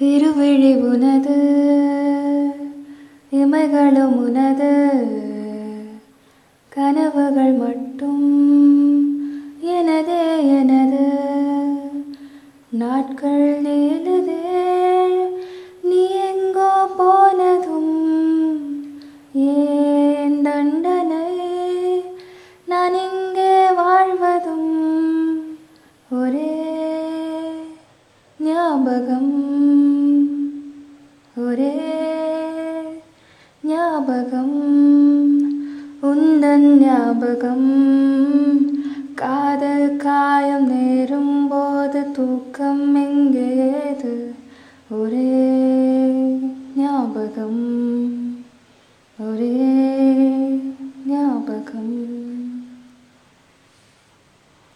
இருவிழி உனது இமைகளும் உனது. கனவுகள் மட்டும் எனதே எனது. நாட்கள் நீளுதே நீ எங்கோ போனதும் ஏன் தண்டனை? நான் இங்கே வாழ்வதும் ஒரே ஞாபகம். ഒരേ ജ്ഞാപകം ഉന്തൻ ജ്ഞാപകം. കാതൽ കായം നേരുമ്പോത് തൂക്കം എങ്കേത്? ഒരേ ജ്ഞാപകം ഒരേ ജ്ഞാപകം.